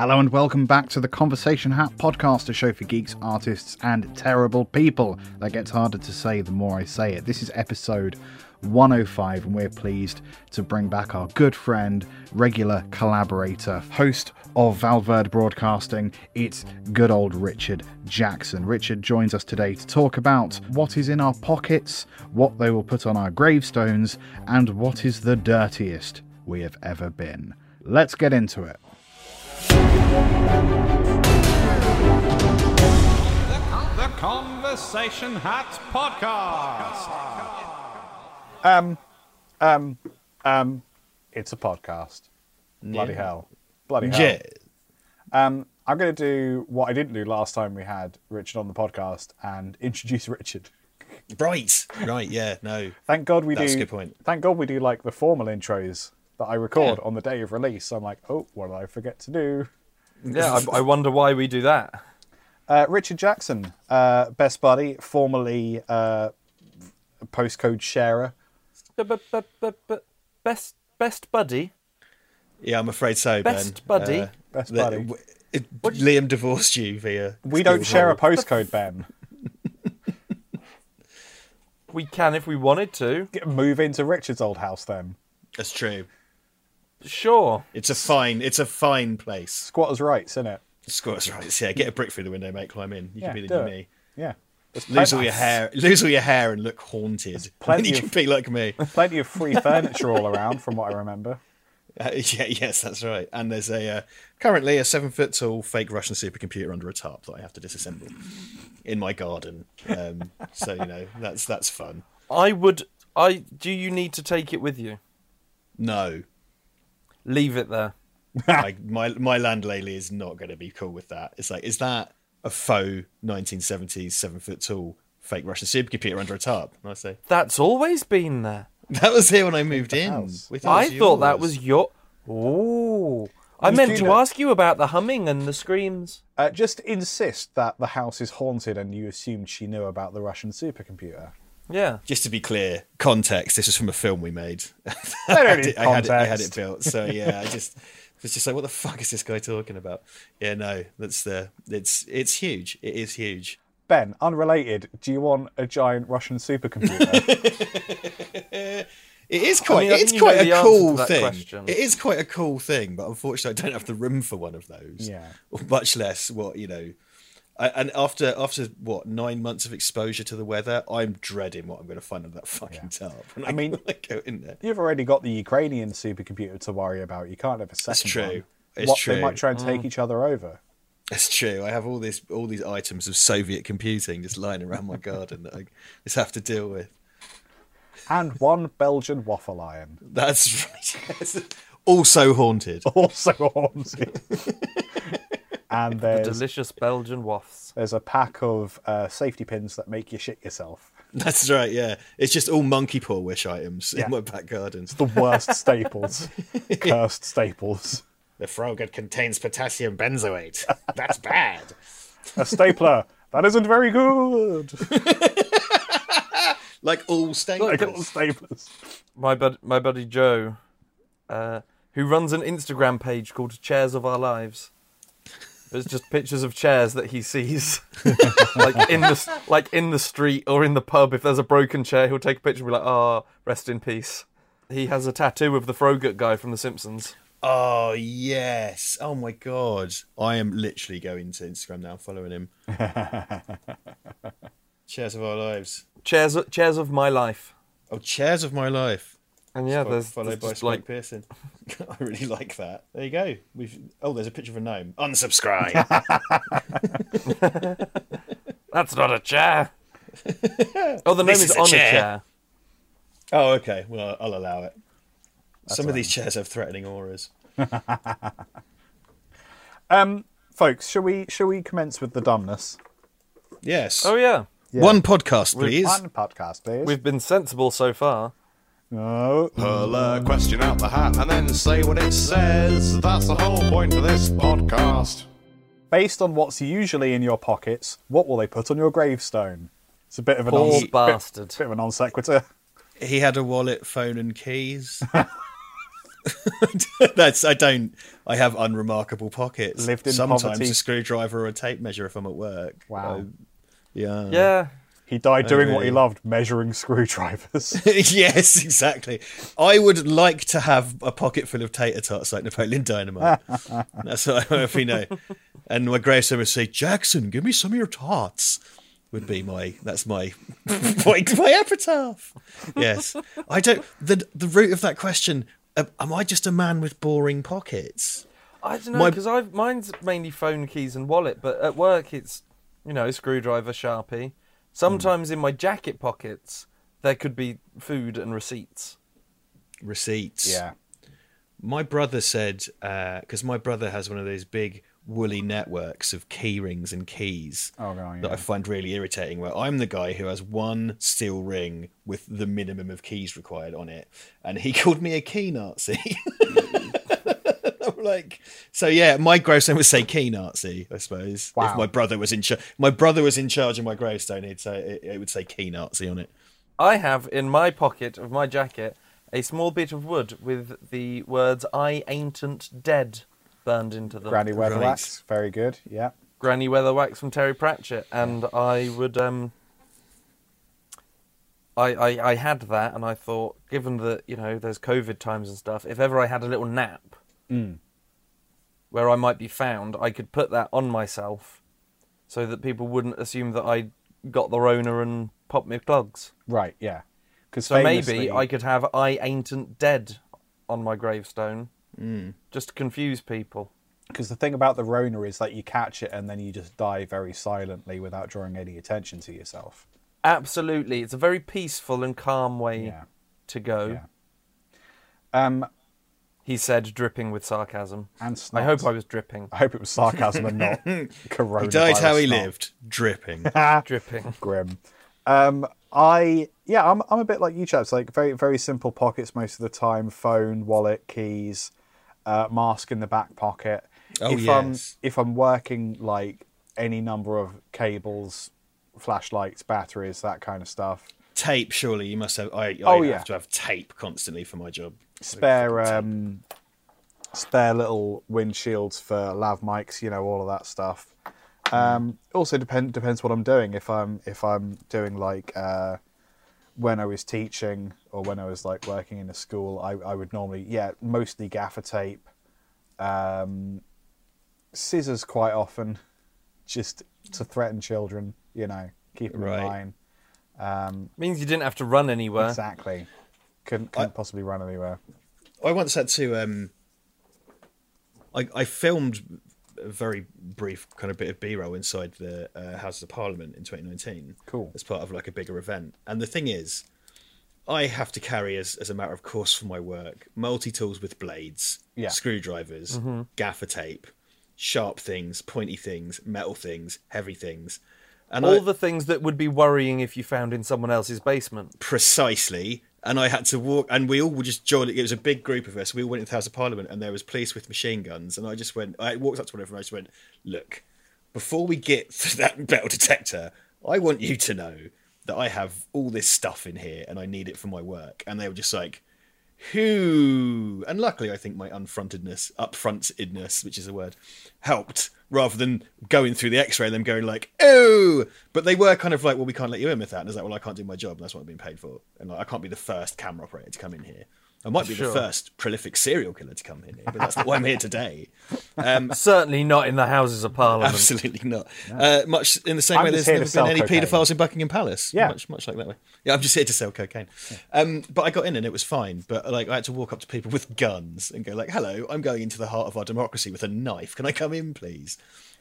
Hello and welcome back to the Conversation Hat podcast, a show for geeks, artists, and terrible people. That gets harder to say the more I say it. This is episode 105, and we're pleased to bring back our good friend, regular collaborator, host of Val Verde Broadcasting. It's good old Richard Jackson. Richard joins us today to talk about what is in our pockets, what they will put on our gravestones, and what is the dirtiest we have ever been. Let's get into it. The Conversation Hat Podcast. Um, um, um, it's a podcast. Bloody hell. Bloody hell. Yeah. Um, I'm going to do what I didn't do last time we had Richard on the podcast and introduce Richard. Right. Right. Yeah. No. Thank God we That's do. a good point. Thank God we do like the formal intros that I record Yeah. on the day of release. So I'm like, oh, what did I forget to do? Yeah, I, I wonder why we do that. Uh, Richard Jackson, uh, best buddy, formerly uh, postcode sharer. But, but, but, but, but best best buddy. Yeah, I'm afraid so, Best Ben. buddy. Uh, Best the- buddy. w- it- Liam divorced you via. We don't skills share a postcode, Ben. We can if we wanted to. Get- Move into Richard's old house then. That's true. Sure. It's a fine. It's a fine place. Squatters' rights, isn't it? Squatters' rights. Yeah, get a brick through the window, mate. Climb in. You Yeah, can be do the it. me. Yeah. There's Lose all your hair. Lose all your hair and look haunted. plenty Then you of- can be like me. Plenty of free furniture all around, from what I remember. Uh, yeah, yes, that's right. And there's a uh, currently a seven foot tall fake Russian supercomputer under a tarp that I have to disassemble in my garden. Um, so you know that's that's fun. I would. I do. You need to take it with you. No, Leave it there. like my my landlady is not going to be cool with that. It's like, is that a faux 1970s seven foot tall fake Russian supercomputer under a tarp? And I say That's always been there. that was here when I moved in. house. We thought I it thought that was your. Ooh. I meant to ask you about the humming and the screams. Uh, just insist that the house is haunted and you assumed she knew about the Russian supercomputer. Yeah. Just to be clear, context. This is from a film we made. They don't I, need did- I had it, I had it built. So yeah, I just was just like, what the fuck is this guy talking about? Yeah, no, that's the it's it's huge. It is huge. Ben, unrelated, do you want a giant Russian supercomputer? It is quite. mean, it's quite a cool thing. question. It is quite a cool thing, but unfortunately, I don't have the room for one of those. Yeah. Or much less what you know. I, and after after what nine months of exposure to the weather, I'm dreading what I'm going to find on that fucking tarp. And I mean- I go in there. You've already got the Ukrainian supercomputer to worry about. You can't have a second true. one. It's what, They true. might try and Mm. take each other over. That's true. I have all this, all these items of Soviet computing just lying around my garden that I just have to deal with. And one Belgian waffle iron. That's right. Also haunted. Also haunted. And there's, Delicious Belgian wafts. there's a pack of uh, safety pins that make you shit yourself. That's right. Yeah, it's just all monkey paw wish items Yeah. in my back garden. The worst staples. Cursed staples. The Frogurt contains potassium benzoate. That's bad. A stapler. That isn't very good. like all staples. Like all staplers. my bud, my buddy Joe, uh, who runs an Instagram page called Chairs of Our Lives. It's just pictures of chairs that he sees, like in the like in the street or in the pub. If there's a broken chair, he'll take a picture and be like, "Ah, rest in peace." He has a tattoo of the Frogurt guy from The Simpsons. Oh yes. Oh my god. I am literally going to Instagram now, following him. Chairs of our lives. Chairs, chairs of my life. Oh, chairs of my life. And yeah, there's, followed there's by Spike like Pearson. I really like that. There you go. We've oh, there's a picture of a gnome. Unsubscribe. that's not a chair. oh, the name This is is a on chair. a chair. oh, okay. Well, I'll allow it. Some of these chairs have threatening auras. Um, folks, shall we shall we commence with the dumbness? Yes. Oh yeah, One podcast, please. One podcast, please. we've been sensible so far. No. Pull a question out the hat and then say what it says. That's the whole point of this podcast. Based on what's usually in your pockets, what will they put on your gravestone? It's a bit of a Poor non, bit, bastard. bit of a non sequitur. He had a wallet, phone, and keys. That's I don't. I have unremarkable pockets. Lived in Sometimes poverty. a screwdriver or a tape measure if I'm at work. Wow. I- yeah. Yeah. He died doing what he loved, measuring screwdrivers. yes, exactly. I would like to have a pocket full of tater tots like Napoleon Dynamite. That's what I if we know. And my gravestone would say, "Jackson, give me some of your tots." Would be my that's my my, my epitaph. Yes, I don't. the The root of that question: uh, Am I just a man with boring pockets? I don't know because I've mine's mainly phone keys and wallet, but at work it's you know screwdriver, sharpie. Mm. Sometimes in my jacket pockets there could be food and receipts. Receipts. yeah. My brother said, uh, because my brother has one of those big woolly networks of key rings and keys Oh, God, that. I find really irritating. Where I'm the guy who has one steel ring with the minimum of keys required on it, and he called me a key Nazi. I'm like, so yeah, my gravestone would say key Nazi, I suppose. Wow. If my brother was in charge, my brother was in charge of my gravestone, he'd say it, it would say key Nazi on it. I have in my pocket of my jacket a small bit of wood with the words "I ain't dead" burned into them. Granny Right. Weatherwax, very good. Yeah. Granny Weatherwax from Terry Pratchett, and I would um. I, I, I had that, and I thought, given that you know there's COVID times and stuff, if ever I had a little nap where I might be found, I could put that on myself, so that people wouldn't assume that I got the Rona and popped me plugs. Right. Yeah. Because So maybe I could have "I ain't dead" on my gravestone, just to confuse people. Because the thing about the Rona is that you catch it and then you just die very silently without drawing any attention to yourself. Absolutely, it's a very peaceful and calm way Yeah. to go. Yeah. Um, He said, dripping with sarcasm. and I hope I was dripping. I hope it was sarcasm and not coronavirus. He died how he snot. lived, dripping. Dripping. Grim. Um, I yeah, I'm I'm a bit like you chaps. Like very very simple pockets most of the time. Phone, wallet, keys, uh, mask in the back pocket. Oh, if I'm yes. if I'm working like any number of cables, flashlights, batteries, that kind of stuff. Tape, surely you must have. I, I Oh, have yeah. to have tape constantly for my job. Spare um, spare little windshields for lav mics. You know all of that stuff. Um, also depend depends what I'm doing. If I'm if I'm doing like uh, when I was teaching or when I was like working in a school, I, I would normally yeah mostly gaffer tape, um, scissors quite often, just to threaten children. You know, keep them Right. in line. Um, Means you didn't have to run anywhere. exactly. Couldn't, couldn't possibly run anywhere. I once had to. Um, I, I filmed a very brief kind of bit of B-roll inside the uh, Houses of Parliament in 2019. Cool. As part of like a bigger event, and the thing is, I have to carry as as a matter of course for my work multi tools with blades, Yeah. screwdrivers, gaffer tape, sharp things, pointy things, metal things, heavy things, and All I, the things that would be worrying if you found in someone else's basement. precisely. And i had to walk and we all were just joined it was a big group of us. We all went into the house of parliament and there was police with machine guns. And i just went i walked up to one of them and i just went look before we get to that metal detector i want you to know that i have all this stuff in here and i need it for my work. And they were just like who? And luckily i think my unfrontedness upfrontedness which is a word helped rather than going through the x-ray and them going like oh but they were kind of like well we can't let you in with that. And it's like well i can't do my job. And that's what i'm being paid for. And like, i can't be the first camera operator to come in here i might be Sure. the first prolific serial killer to come in here but that's not why i'm here today um, Certainly not in the Houses of Parliament. Absolutely not. Uh, much in the same I'm way, there's never been any cocaine. paedophiles in Buckingham Palace. Yeah. much, much like that way. Yeah, I'm just here to sell cocaine. Um, but I got in and it was fine. But like, I had to walk up to people with guns and go like, "Hello, I'm going into the heart of our democracy with a knife. Can I come in, please?"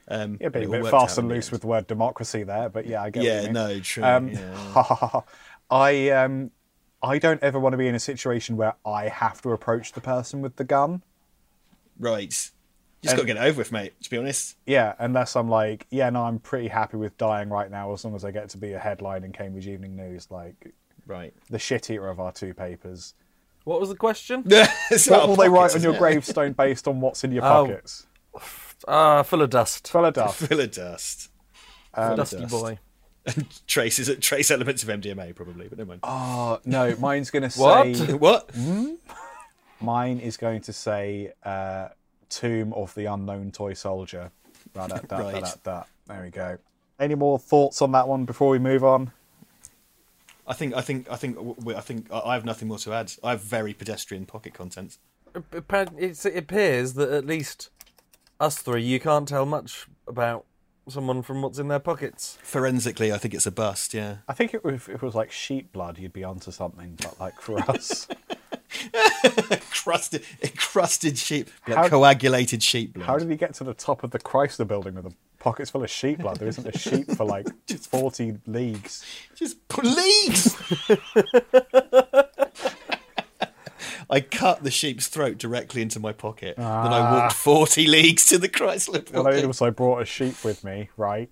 Um, Yeah, but it a bit fast and in the loose with the word democracy there, but yeah, I get what you Yeah, mean. no, true. Um, yeah. I um, I don't ever want to be in a situation where I have to approach the person with the gun. Right. Just got to get it over with, mate. To be honest. Yeah, unless I'm like, yeah, no, I'm pretty happy with dying right now as long as I get to be a headline in Cambridge Evening News, like Right. the shit eater of our two papers. What was the question? It's What will of they write on your it? gravestone based on what's in your Oh. pockets? Ah, full of dust. Full of dust. Full of dust. Um, Dusty dust. boy. Traces, trace elements of MDMA, probably, but never mind. Oh no, mine's gonna What? say what? Mine is going to say uh, Tomb of the Unknown Toy Soldier. Da, da, da, da, Right. da, da. There we go. Any more thoughts on that one before we move on? I think I think I think I think I I have nothing more to add. I have very pedestrian pocket contents. It appears that at least us three, you can't tell much about someone from what's in their pockets. Forensically, I think it's a bust. Yeah. I think it, if it was like sheep blood, you'd be onto something. But like for us, crusted, encrusted sheep, like How- coagulated sheep blood. how did he get to the top of the Chrysler building with the pockets full of sheep blood? There isn't a sheep for like just forty leagues. Just please. I cut the sheep's throat directly into my pocket. Then I walked forty leagues to the Chrysler building. And I also brought a sheep with me, right?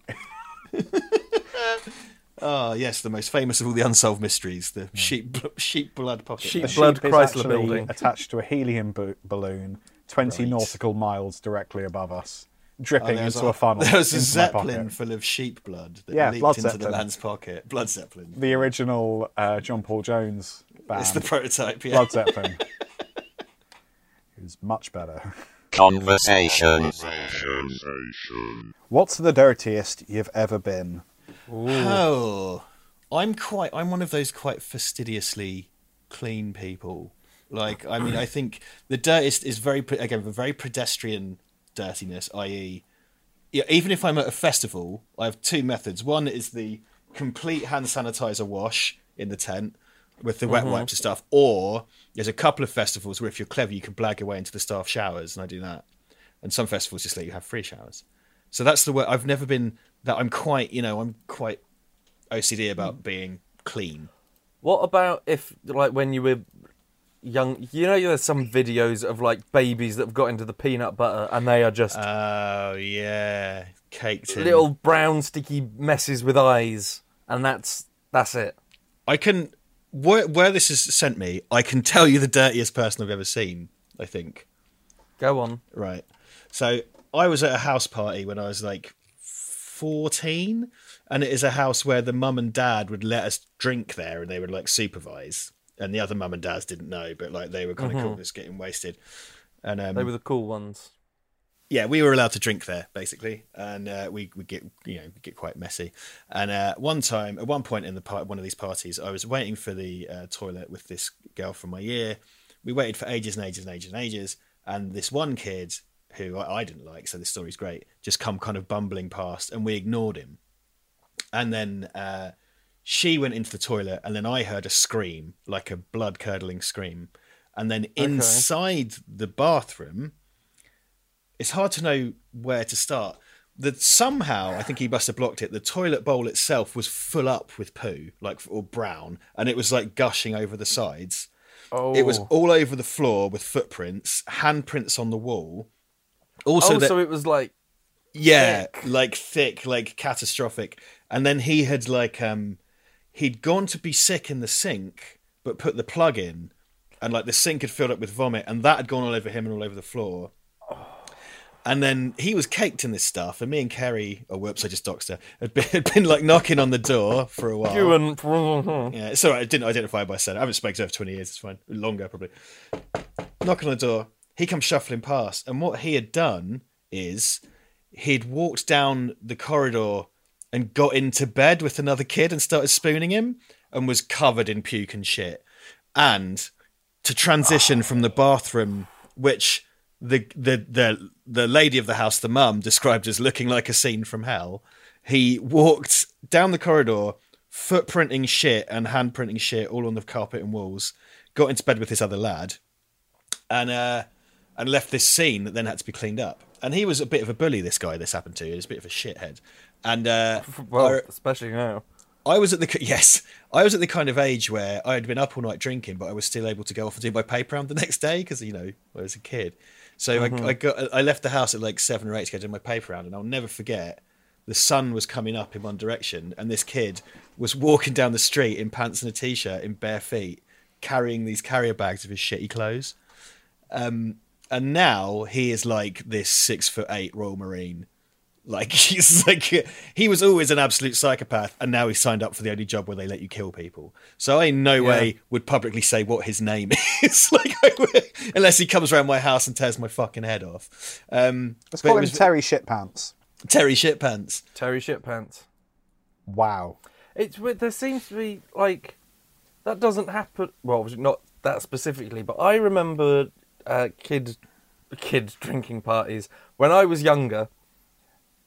Ah, yes, the most famous of all the unsolved mysteries: the sheep sheep blood pocket. Sheep The blood sheep Chrysler actually building. attached to a helium bo- balloon, twenty Right. nautical miles directly above us, Oh, dripping there was into a, funnel. There was a zeppelin full of sheep blood that Yeah, leaked blood into zeppelin. the man's pocket. Blood zeppelin. The original uh, John Paul Jones band, It's the prototype. Yeah. Blood Zeppelin. it was much better. Conversation. What's the dirtiest you've ever been? Oh, I'm quite. I'm one of those quite fastidiously clean people. Like, I mean, I think the dirtiest is very again a very pedestrian dirtiness, i.e., yeah, even if I'm at a festival, I have two methods. One is the complete hand sanitizer wash in the tent with the wet mm-hmm. wipes and stuff, or there's a couple of festivals where if you're clever, you can blag your way into the staff showers, and I do that. And some festivals just let you have free showers. So that's the way I've never been that I'm quite, you know, I'm quite OCD about mm. being clean. What about if, like, when you were young, you know, there's some videos of like babies that have got into the peanut butter and they are just Oh yeah, caked in. little brown sticky messes with eyes, and that's that's it. I can where where this has sent me. I can tell you the dirtiest person I've ever seen. I think. Go on. Right. So I was at a house party when I was like 14, and it is a house where the mum and dad would let us drink there and they would like supervise. And the other mum and dads didn't know, but like they were kind of cool just getting wasted. And um, They were the cool ones. Yeah, we were allowed to drink there basically, and uh, we would get you know get quite messy. And uh, one time, at one point in the part, one of these parties, I was waiting for the uh, toilet with this girl from my year. We waited for ages and ages and ages and ages, and this one kid who I, I didn't like, so this story's great, just come kind of bumbling past, and we ignored him. And then uh, she went into the toilet, and then I heard a scream, like a blood curdling scream. And then inside the bathroom, it's hard to know where to start. That somehow, I think he must have blocked it. The toilet bowl itself was full up with poo, like or brown, and it was like gushing over the sides. Oh, It was all over the floor with footprints, handprints on the wall. Also, oh, that- so it was like yeah, thick. like thick, like catastrophic. And then he had like um he'd gone to be sick in the sink, but put the plug in, and like the sink had filled up with vomit, and that had gone all over him and all over the floor. And then he was caked in this stuff, and me and Kerry, oh whoops, I just doxed her, had been, had been like knocking on the door for a while. you and Yeah, it's all right. I didn't identify by said. I haven't spoken to her for 20 years. It's fine. Longer, probably. Knock on the door. He comes shuffling past. And what he had done is he'd walked down the corridor and got into bed with another kid and started spooning him and was covered in puke and shit. And to transition ah. from the bathroom, which the the the the lady of the house, the mum, described as looking like a scene from hell. He walked down the corridor, footprinting shit and handprinting shit all on the carpet and walls. Got into bed with this other lad, and uh, and left this scene that then had to be cleaned up. And he was a bit of a bully. This guy, this happened to, he was a bit of a shithead. And uh, well, I- especially now. I was at the yes, I was at the kind of age where I had been up all night drinking, but I was still able to go off and do my paper round the next day because you know I was a kid. So I, I got I left the house at like seven or eight to go do my paper round, and I'll never forget. The sun was coming up in one direction, and this kid was walking down the street in pants and a t-shirt, in bare feet, carrying these carrier bags of his shitty clothes. Um, and now he is like this six foot eight Royal Marine Like he's like he was always an absolute psychopath, and now he's signed up for the only job where they let you kill people. So I in no way would publicly say what his name is, like I would, unless he comes around my house and tears my fucking head off. Um, Let's call him was Terry Shitpants. Terry Shitpants. Terry Shitpants. Wow. It's weird, there seems to be like that doesn't happen. Well, not that specifically, but I remember uh, kid kid drinking parties when I was younger,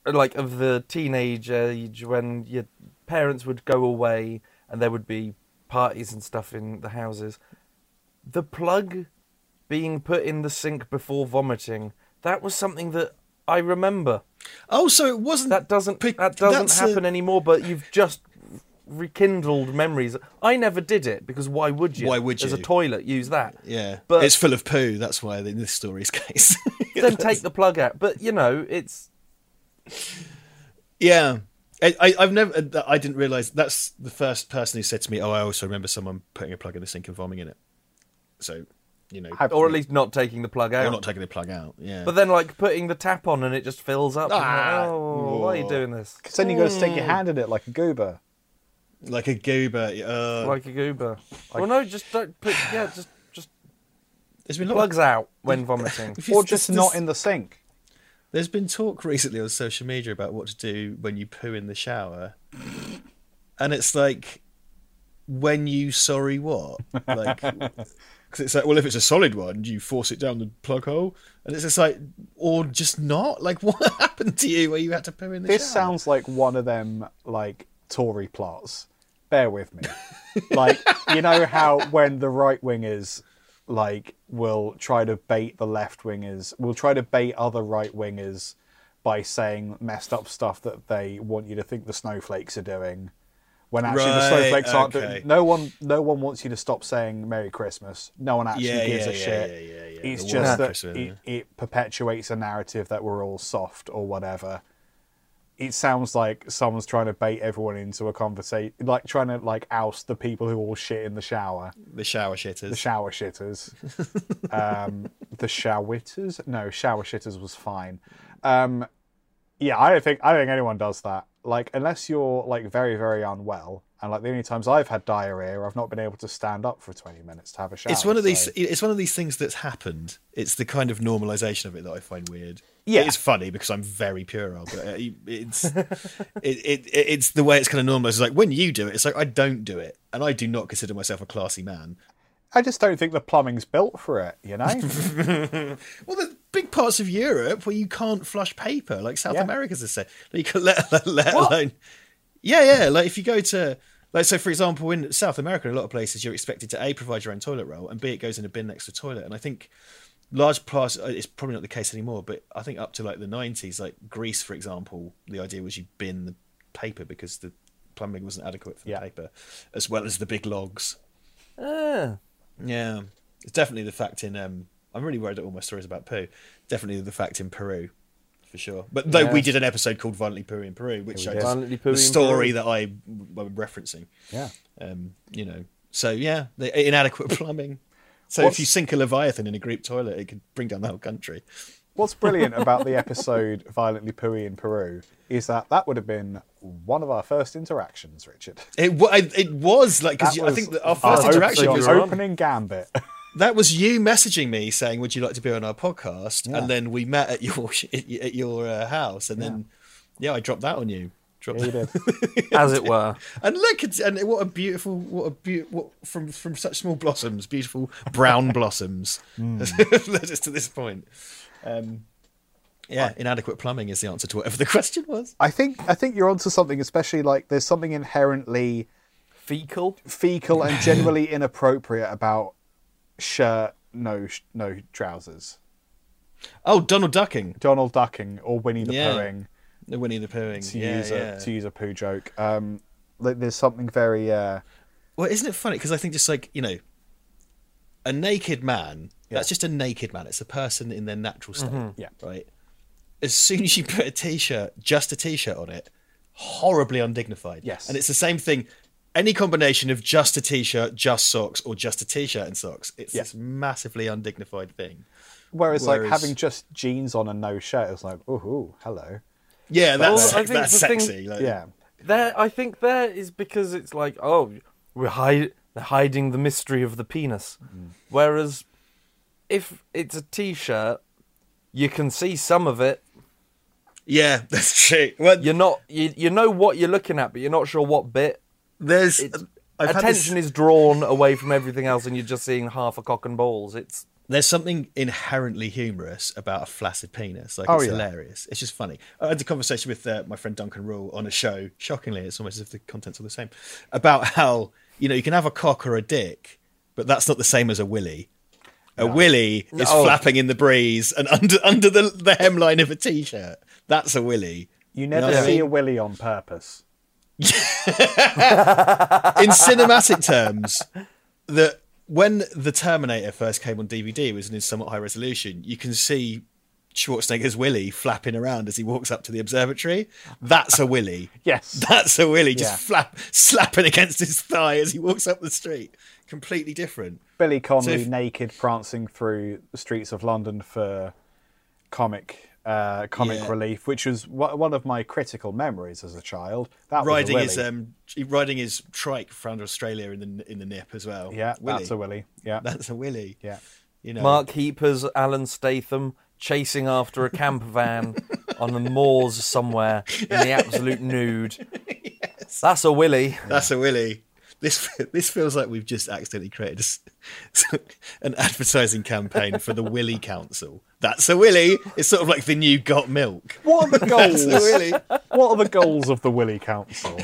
like of the teenage age when your parents would go away and there would be parties and stuff in the houses. The plug being put in the sink before vomiting. That was something that I remember. Oh, so it wasn't That doesn't that doesn't that's a- happen anymore. But you've just rekindled memories. I never did it because why would you? Why would There's a toilet. Use that. Yeah, But- it's full of poo. That's why in this story's case. Then take the plug out. But you know, it's yeah, I, I, I've never. uh, I didn't realize that's the first person who said to me, "Oh, I also remember someone putting a plug in the sink and vomiting in it." So, you know, or at least not taking the plug you're out. not taking the plug out. Yeah, But then, like putting the tap on and it just fills up. I'm like, Ah. oh, why are you doing this? Because then you got to stick your hand in it like a goober. like a goober. Uh, Like a goober. well, no, just don't put. Yeah, just just there's been a lot plugs out when vomiting. Or this- just this- not in the sink. There's been talk recently on social media about what to do when you poo in the shower, and it's like, when you sorry what? Like, because it's like, well, if it's a solid one, you force it down the plug hole, and it's just like, or just not. Like, what happened to you where you had to poo in the This shower? sounds like one of them like Tory plots. Bear with me. like you know how when the right wingers like will try to bait the left wingers, will try to bait other right wingers by saying messed up stuff that they want you to think the snowflakes are doing. When actually the Right, snowflakes aren't okay. doing. No one, no one wants you to stop saying Merry Christmas. No one actually Yeah, gives yeah, a shit. yeah. It's The just that it, it perpetuates a narrative that we're all soft or whatever. It sounds like someone's trying to bait everyone into a conversation, like trying to like oust the people who all shit in the shower, the shower shitters. the shower shitters, um, the showitters. No, shower shitters was fine. Um, yeah, I don't think I don't think anyone does that. Like unless you're like very very unwell, and like the only times I've had diarrhea, I've not been able to stand up for twenty minutes to have a shower. it's one of these. It's one of these things that's happened. It's the kind of normalization of it that I find weird. Yeah. it's funny because I'm very puerile, but uh, it's it, it, it's the way it's kind of normalized. It's like when you do it, it's like I don't do it, and I do not consider myself a classy man. I just don't think the plumbing's built for it. You know. Well, there's big parts of Europe where you can't flush paper, like South Yeah. America's a say. You can let, let, alone. Yeah, yeah. Like if you go to, like, so for example, in South America, in a lot of places, you're expected to a provide your own toilet roll, and b it goes in a bin next to the toilet. And I think large parts, uh, it's probably not the case anymore, but I think up to like the 90s, like Greece, for example, the idea was you bin the paper because the plumbing wasn't adequate for the Yeah. paper, as well as the big logs. Ah. Yeah, it's definitely the fact in. Um, I'm really worried that all my stories about poo. Definitely the fact in Peru, for sure. But though we did an episode called "Violently Poo in Peru," which shows. The story that I am referencing. yeah. Um, you know, so yeah, the inadequate plumbing. So What's- if you sink a leviathan in a Greek toilet, it could bring down the whole country. What's brilliant about the episode "Violently Pooey in Peru" is that that would have been one of our first interactions, Richard. It wa- I- it was like because I think that our first our interaction opening- was you were on. opening gambit. that was you messaging me saying, "Would you like to be on our podcast?" Yeah. And then we met at your at your uh, house, and then yeah, I dropped that on you. Dropped Yeah, you did. as it were. And look, it's, and what a beautiful, what a beautiful, what, from from such small blossoms, beautiful brown blossoms, led us to this point. Um, yeah, inadequate plumbing is the answer to whatever the question was. I think I think you're onto something, especially like there's something inherently Fecal. fecal and generally inappropriate about shirt, no no trousers. Oh, Donald Ducking, Donald ducking or Winnie the Yeah. Poohing the Winnie the Poohing. to yeah, use yeah. a to use a poo joke. Um, like, there's something very uh, Well, isn't it funny? Because I think just like you know, a naked man. That's just a naked man. It's a person in their natural state. Yeah. Right. As soon as you put a t-shirt, just a t-shirt on it, horribly undignified. Yes. And it's the same thing. Any combination of just a t-shirt, just socks, or just a t-shirt and socks, it's Yeah. this massively undignified thing. whereas, like having just jeans on and no shirt is like, ooh, ooh hello. Yeah, that's Well, that's the thing- sexy. like- Yeah. There, I think there is because it's like, oh, we're hide, hiding the mystery of the penis. Mm. Whereas, if it's a t-shirt, you can see some of it. yeah, that's true. Well, You're not, you, you know what you're looking at, but you're not sure what bit. there's attention this- is drawn away from everything else, and you're just seeing half a cock and balls. It's there's something inherently humorous about a flaccid penis. Like Oh, it's yeah. hilarious. It's just funny. I had a conversation with uh, my friend Duncan Rule on a show. Shockingly, it's almost as if the contents are the same. About how you know you can have a cock or a dick, but that's not the same as a willy. A willy is No. flapping in the breeze and under under the, the hemline of a t-shirt. That's a willy. You never know what I see mean? a willy on purpose. in cinematic terms, that when the Terminator first came on DVD, it was in somewhat high resolution. You can see Schwarzenegger's willy flapping around as he walks up to the observatory. That's a willy. Yes. That's a willy just Yeah. flap slapping against his thigh as he walks up the street. Completely different. Billy Connolly if- naked prancing through the streets of London for comic uh, comic Yeah. relief, which was one one of my critical memories as a child. That riding was a his willy. um riding his trike around Australia in the in the nip as well. yeah, Willy. that's a willy. Yeah, That's a willy. yeah. You know. Mark Heap as, Alan Statham chasing after a camper van on the moors somewhere in the absolute nude. That's a willy. That's a willy. This this feels like we've just accidentally created a an advertising campaign for the Willy Council. That's a willy. It's sort of like the new Got Milk. What are the goals? a willy. what are the goals of the Willy Council?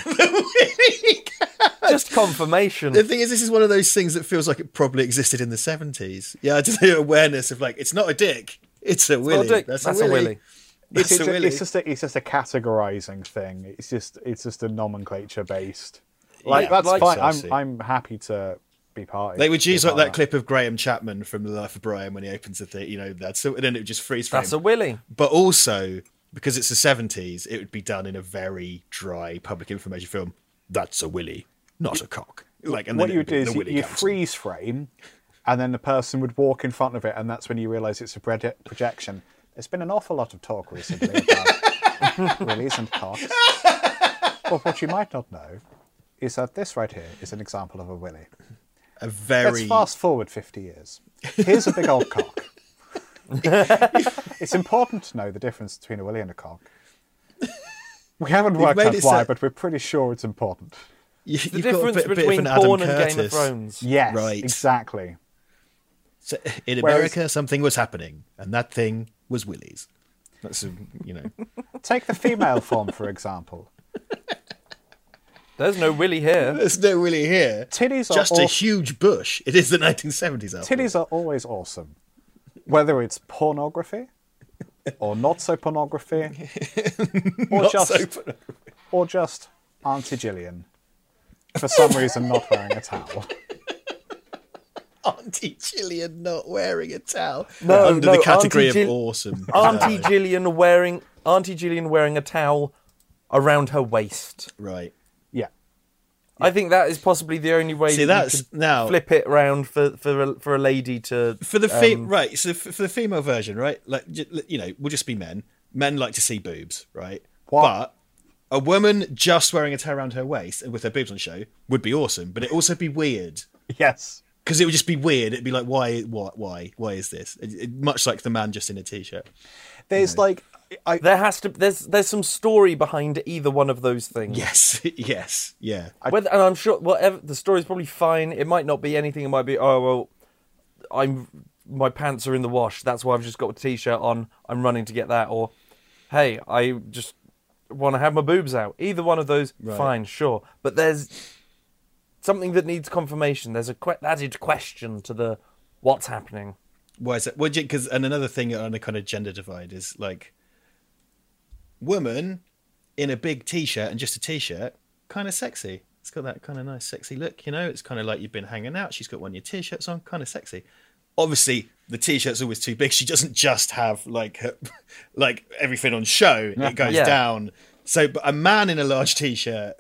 Just confirmation. The thing is, this is one of those things that feels like it probably existed in the seventies. Yeah, just the awareness of like it's not a dick, it's a a willy. dick, That's, That's a a willy. willy. That's it's, a willy. it's just a, it's just a categorizing thing. It's just it's just a nomenclature based. Like Yeah, that's like fine. Cersei. I'm I'm happy to be part. of it. They would use like part that clip of Graham Chapman from The Life of Brian when he opens the thing, you know, that's and then it would just freeze frame. That's a willy. but also because it's the seventies, it would be done in a very dry public information film. That's a willy, not a cock. Like, and what you would do is you, Willy you freeze frame, and then the person would walk in front of it, and that's when you realise it's a projection. There's been an awful lot of talk recently about willies and cocks. But what you might not know is that this right here is an example of a willy. A very Let's fast forward 50 years. Here's a big old cock. it's important to know the difference between a willy and a cock. We haven't worked made out why, so- but we're pretty sure it's important. You, The you've got a difference bit- bit between an Adam porn and Game of Curtis. Thrones. Yes, Right. exactly. So in Whereas- America, something was happening, and that thing was willies. That's you know. Take the female form, for example. There's no willy here. There's no willy here. Titties are Just a huge bush. It is the 1970s. After. Titties are always awesome. Whether it's pornography or not so pornography, or Not just so funny. or just Auntie Gillian for some reason not wearing a towel. Auntie Gillian not wearing a towel. No, under no, the category Auntie of Gil- awesome. Auntie Gillian wearing Auntie Gillian wearing a towel around her waist. right. Yeah. I think that is possibly the only way See, that that's you could now flip it around for for a, for a lady to for the fe- um, right. So for for the female version, right? Like you know, we'll just be men. Men like to see boobs, right? What? But a woman just wearing a towel around her waist and with her boobs on show would be awesome, but it also be weird. Yes. because it would just be weird. It'd be like, why, what, why, why is this? It, it- much like the man just in a t-shirt. There's like I There has to there's there's some story behind either one of those things. Yes, yes, yeah. Whether, and I'm sure whatever the story's probably fine. It might not be anything. It might be oh well, I'm my pants are in the wash. That's why I've just got a t-shirt on. I'm running to get that. Or hey, I just want to have my boobs out. Either one of those, fine, sure. But there's something that needs confirmation. There's a que- added question to the what's happening. Why is it? Well, because and another thing on a kind of gender divide is like, woman in a big t-shirt and just a t-shirt, kind of sexy. It's got that kind of nice, sexy look. You know, it's kind of like you've been hanging out. She's got one of your t-shirts on, kind of sexy. Obviously, the t-shirt's always too big. She doesn't just have like her, like everything on show. It goes Yeah. down. So, but a man in a large t-shirt,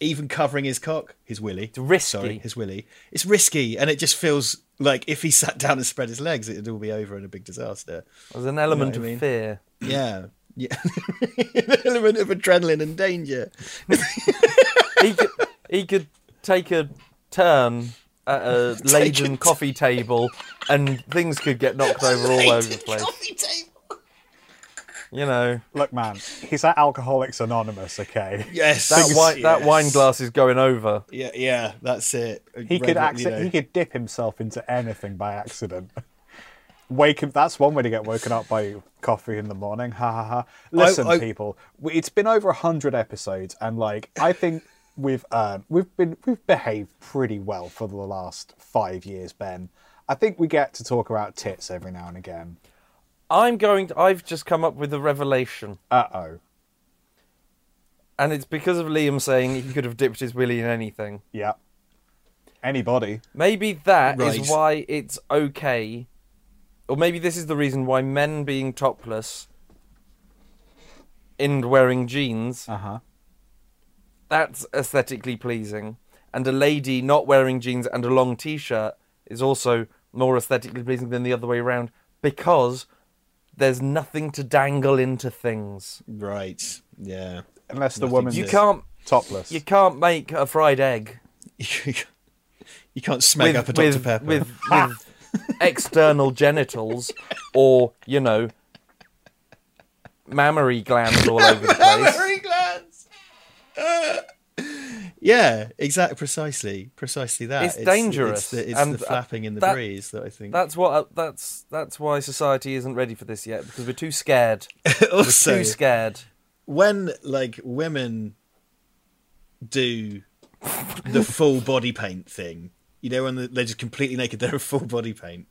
even covering his cock, his willy, it's risky. Sorry, his willy. It's risky, and it just feels like if he sat down and spread his legs, it'd all be over in a big disaster. There's an element what I of mean? fear. Yeah, Yeah, an element of adrenaline and danger. he could he could take a turn at a laden coffee table, and things could get knocked over all over the place. Coffee table. You know Look, man, he's at Alcoholics Anonymous, okay? Yes, that wine that wine glass is going over. Yeah, yeah, that's it. He could Red- you know. he could dip himself into anything by accident. Wake him. That's one way to get woken up by coffee in the morning. Ha ha ha. Listen, I- people, we, it's been over a hundred episodes, and like I think we've earned, we've been, we've behaved pretty well for the last five years. Ben, I think we get to talk about tits every now and again. I'm going. To, I've just come up with a revelation, Uh oh. and it's because of Liam saying he could have dipped his willy in anything. Yeah. Anybody? Maybe that is Right. why it's okay, or maybe this is the reason why men being topless and wearing jeans Uh huh. that's aesthetically pleasing, and a lady not wearing jeans and a long t-shirt is also more aesthetically pleasing than the other way around because there's nothing to dangle into things. Right. Yeah. Unless the woman woman's You can't topless. you can't make a fried egg you can't smeg with up a Dr with, Pepper. with, with external genitals or you know mammary glands all over the place. Mammary glands. Yeah, exactly. Precisely, precisely that. It's dangerous, It's, the, it's and, the flapping in the that- breeze that I think. That's what uh, that's that's why society isn't ready for this yet because we're too scared. We're too scared. when like women do the full body paint thing, you know, when they're just completely naked, they're a full body paint.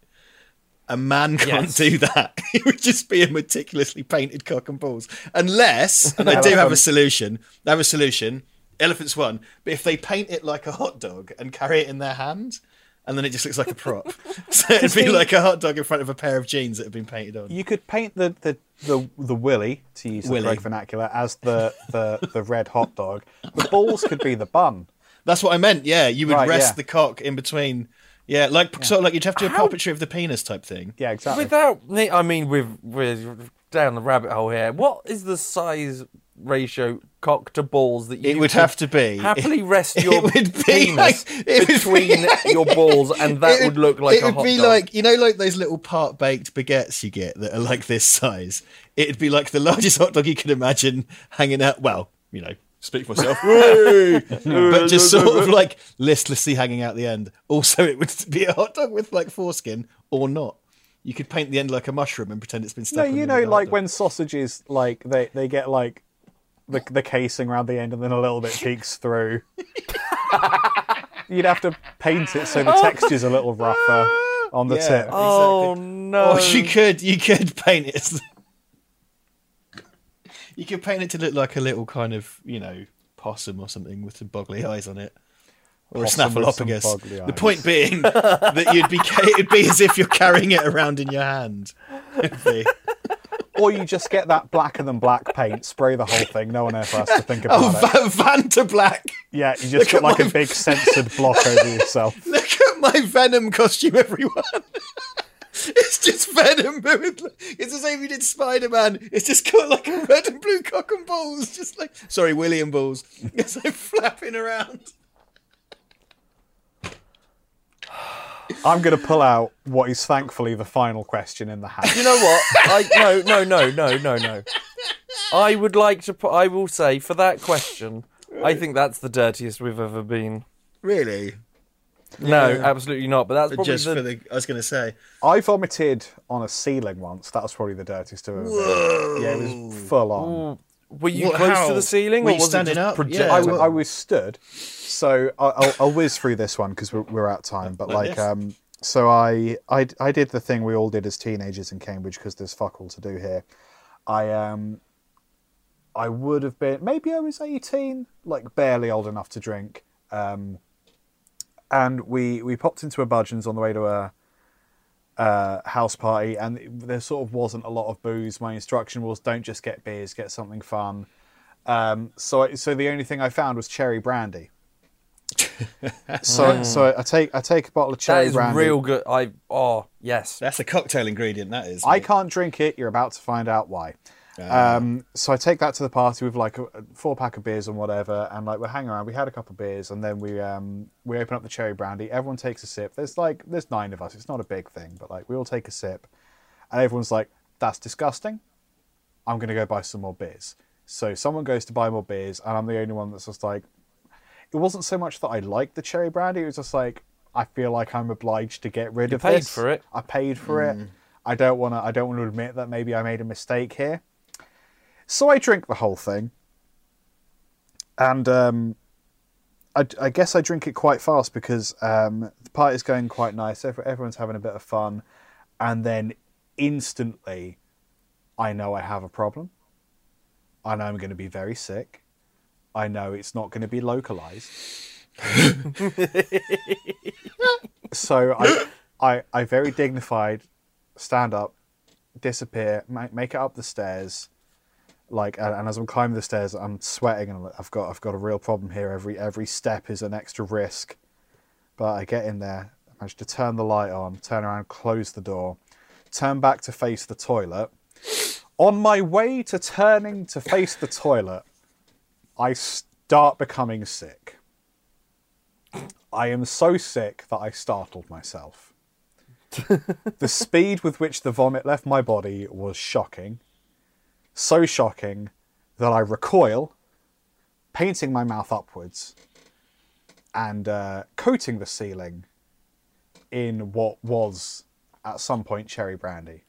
A man can't Yes. do that. It would just be a meticulously painted cock and balls, unless. And I do have a solution. I have a solution. Elephants one, but if they paint it like a hot dog and carry it in their hand, and then it just looks like a prop. so it'd be like a hot dog in front of a pair of jeans that have been painted on. You could paint the the the, the willy to use the Willy. correct vernacular as the, the the red hot dog. The balls could be the bun. That's what I meant. Yeah, you would Right, rest yeah. the cock in between. Yeah, like sort of like you'd have to do a How- puppetry of the penis type thing. Yeah, exactly. Without, I mean, we've we're down the rabbit hole here. What is the size ratio cock to balls that you It would have to be- happily rest it your would be penis like- it would be between like- your balls, and that It would look like it a would hot be dog. like you know, like those little part baked baguettes you get that are like this size. It'd be like the largest hot dog you could imagine hanging out. Well, you know, speak for myself, but just sort of like listlessly hanging out the end. Also, it would be a hot dog with like foreskin or not. You could paint the end like a mushroom and pretend it's been stuck. no, you know, end of the hot like when sausages, like they they get like the the casing around the end, and then a little bit peeks through. You'd have to paint it so the oh. texture's a little rougher on the Yeah. tip. oh no! Or you could you could paint it. You could paint it to look like a little kind of you know possum or something with some boggly eyes on it, or Possum a with some Snuffleupagus. boggly The eyes. point being that you'd be it'd be as if you're carrying it around in your hand. It'd be- Or you just get that blacker than black paint, spray the whole thing. No one ever has to think oh, about Oh, it. Van, Vantablack! Yeah, you just look got like my- a big censored block over yourself. Look at my Venom costume, everyone. It's just Venom, but with, it's the same you did Spider Man. It's just got like a red and blue cock and balls, just like sorry, William balls. It's like flapping around. I'm going to pull out what is thankfully the final question in the hat. You know what? I no no no no no no. I would like to put. I will say for that question. I think that's the dirtiest we've ever been. Really? No, Yeah. absolutely not. But that's But probably just the, for the, I was going to say, I vomited on a ceiling once. That was probably the dirtiest I've ever been. Yeah, it was full on. Were you What- close how? to the ceiling, Were or you was standing it just up? Yeah, I, well- w- I was stood, so I- I'll, I'll whiz through this one because we're, we're out of time. But Like like, um, so I, I I did the thing we all did as teenagers in Cambridge because there's fuck all to do here. I um, I would have been maybe I was eighteen, like barely old enough to drink. Um, and we we popped into a Budgens on the way to a uh, house party, and there sort of wasn't a lot of booze. My instruction was don't just get beers, get something fun. Um, so I- so the only thing I found was cherry brandy. so so I take I take a bottle of cherry is brandy. real good. I oh yes. that's a cocktail ingredient. That is. I mate. can't drink it. You're about to find out why. Um, so I take that to the party with like a, a four pack of beers and whatever, and like we're hanging around. We had a couple of beers, and then we um, we open up the cherry brandy. Everyone takes a sip. There's like there's nine of us. It's not a big thing, but like we all take a sip, and everyone's like, "That's disgusting." I'm gonna go buy some more beers. So someone goes to buy more beers, and I'm the only one that's just like, it wasn't so much that I liked the cherry brandy. It was just like I feel like I'm obliged to get rid You of paid this. for it. I paid for it. I don't want to. I don't want to admit that maybe I made a mistake here. So I drink the whole thing, and um, I, I guess I drink it quite fast because um, the party's going quite nice. Every- Everyone's having a bit of fun, and then instantly, I know I have a problem. I know I'm going to be very sick. I know it's not going to be localized. so I, I, I very dignified, stand up, disappear, ma- make it up the stairs, like, and, and as I'm climbing the stairs, I'm sweating, and I've got, I've got a real problem here. Every, every step is an extra risk. But I get in there, I manage to turn the light on, turn around, close the door, turn back to face the toilet. On my way to turning to face the toilet, I start becoming sick. I am so sick that I startled myself. the speed with which the vomit left my body was shocking. So shocking that I recoil, painting my mouth upwards and uh, coating the ceiling in what was at some point cherry brandy.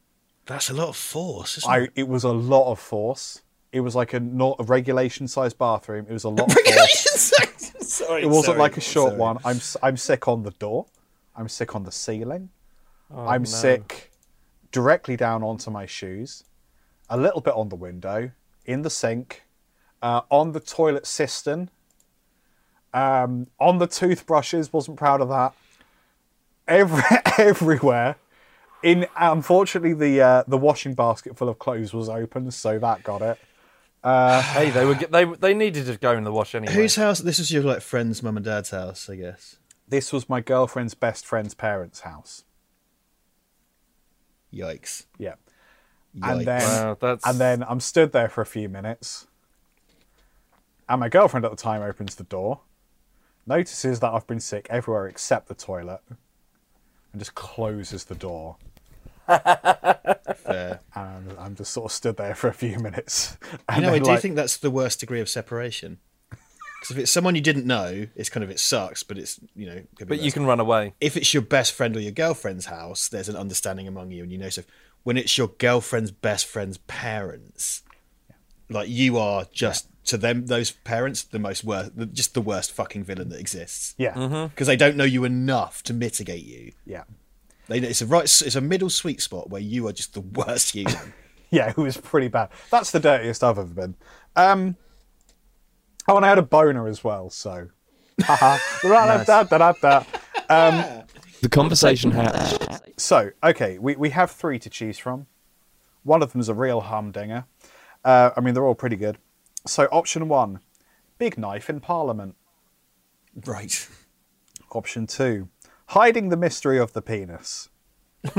That's a lot of force, isn't I it? it was a lot of force. It was like a not a regulation sized bathroom. It was a lot of force. sorry, It wasn't sorry, like a short sorry. one. I'm s- I'm sick on the door. I'm sick on the ceiling. Oh, I'm no. sick directly down onto my shoes. A little bit on the window, in the sink, uh, on the toilet cistern, um, on the toothbrushes. Wasn't proud of that. Every everywhere. In unfortunately, the uh, the washing basket full of clothes was open, so that got it. Hey, they were they they needed to go in the wash anyway. Whose house? This was your like friend's mum and dad's house, I guess. This was my girlfriend's best friend's parents' house. Yikes! Yeah. Yikes. And then, Wow, that's- and then I'm stood there for a few minutes, and my girlfriend at the time opens the door, notices that I've been sick everywhere except the toilet, and just closes the door. Fair. And I'm just sort of stood there for a few minutes. You And know, I do like- think that's the worst degree of separation. Because if it's someone you didn't know, it's kind of it sucks, but it's you know. be but you can run away. If it's your best friend or your girlfriend's house, there's an understanding among you, and you know stuff. When it's your girlfriend's best friend's parents, like you are just to them, those parents, the most worst, just the worst fucking villain that exists. yeah, Because they don't know you enough to mitigate you. yeah, They, it's a right, it's a middle sweet spot where you are just the worst human. yeah. It was pretty bad. That's the dirtiest I've ever been. Um, oh, and I had a boner as well. So, haha. The conversation hat. So, okay, we, we have three to choose from. One of them is a real humdinger. Uh, I mean, they're all pretty good. So, option one, big knife in Parliament. right. Option two, hiding the mystery of the penis.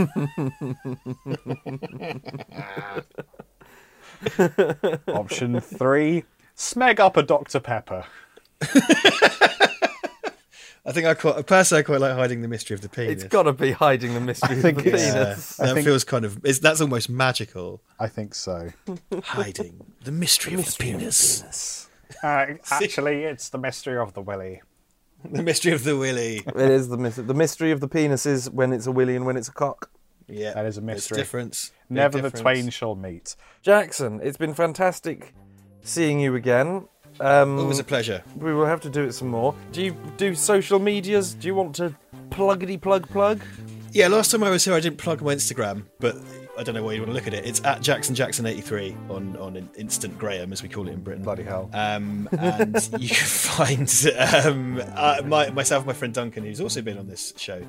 option three, smeg up a Dr. Pepper. I think I quite, personally I quite like hiding the mystery of the penis. It's got to be hiding the mystery of think the it's- penis. that think- feels kind of it's, that's almost magical. I think so. Hiding the mystery, of the penis. Uh, actually, it's the mystery of the willy. The mystery of the willy. It is the mystery. The mystery of the penis is when it's a willy and when it's a cock. Yeah, That is a mystery. difference. Big Never the twain shall meet. Jackson, it's been fantastic seeing you again. Um, Always a pleasure. we will have to do it some more. Do you do social medias? Do you want to pluggity plug plug? Yeah, last time I was here, I didn't plug my Instagram, but I don't know why you want to look at it. It's at Jackson Jackson eighty three on on Instant Graham, as we call it in Britain. Bloody hell. Um, and you can find um, uh, my, myself and my friend Duncan, who's also been on this show,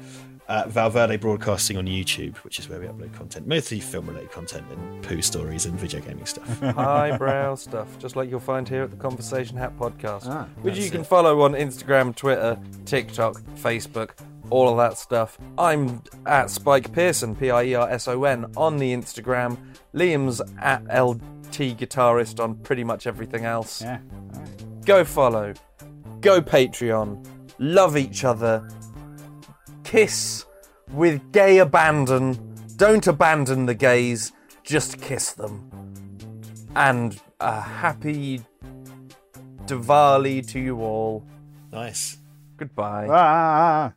uh, Val Verde Broadcasting on YouTube, which is where we upload content, mostly film related content and poo stories and video gaming stuff. Highbrow stuff, just like you'll find here at the Conversation Hat podcast, Ah, which you can it. follow on Instagram, Twitter, TikTok, Facebook, all of that stuff. I'm at Spike Pierson, P I E R S O N, on the Instagram. Liam's at LT Guitarist on pretty much everything else. Yeah. Go follow. Go Patreon. Love each other. Kiss with gay abandon. Don't abandon the gays, just kiss them. And a happy Diwali to you all. Nice. Goodbye. Ah.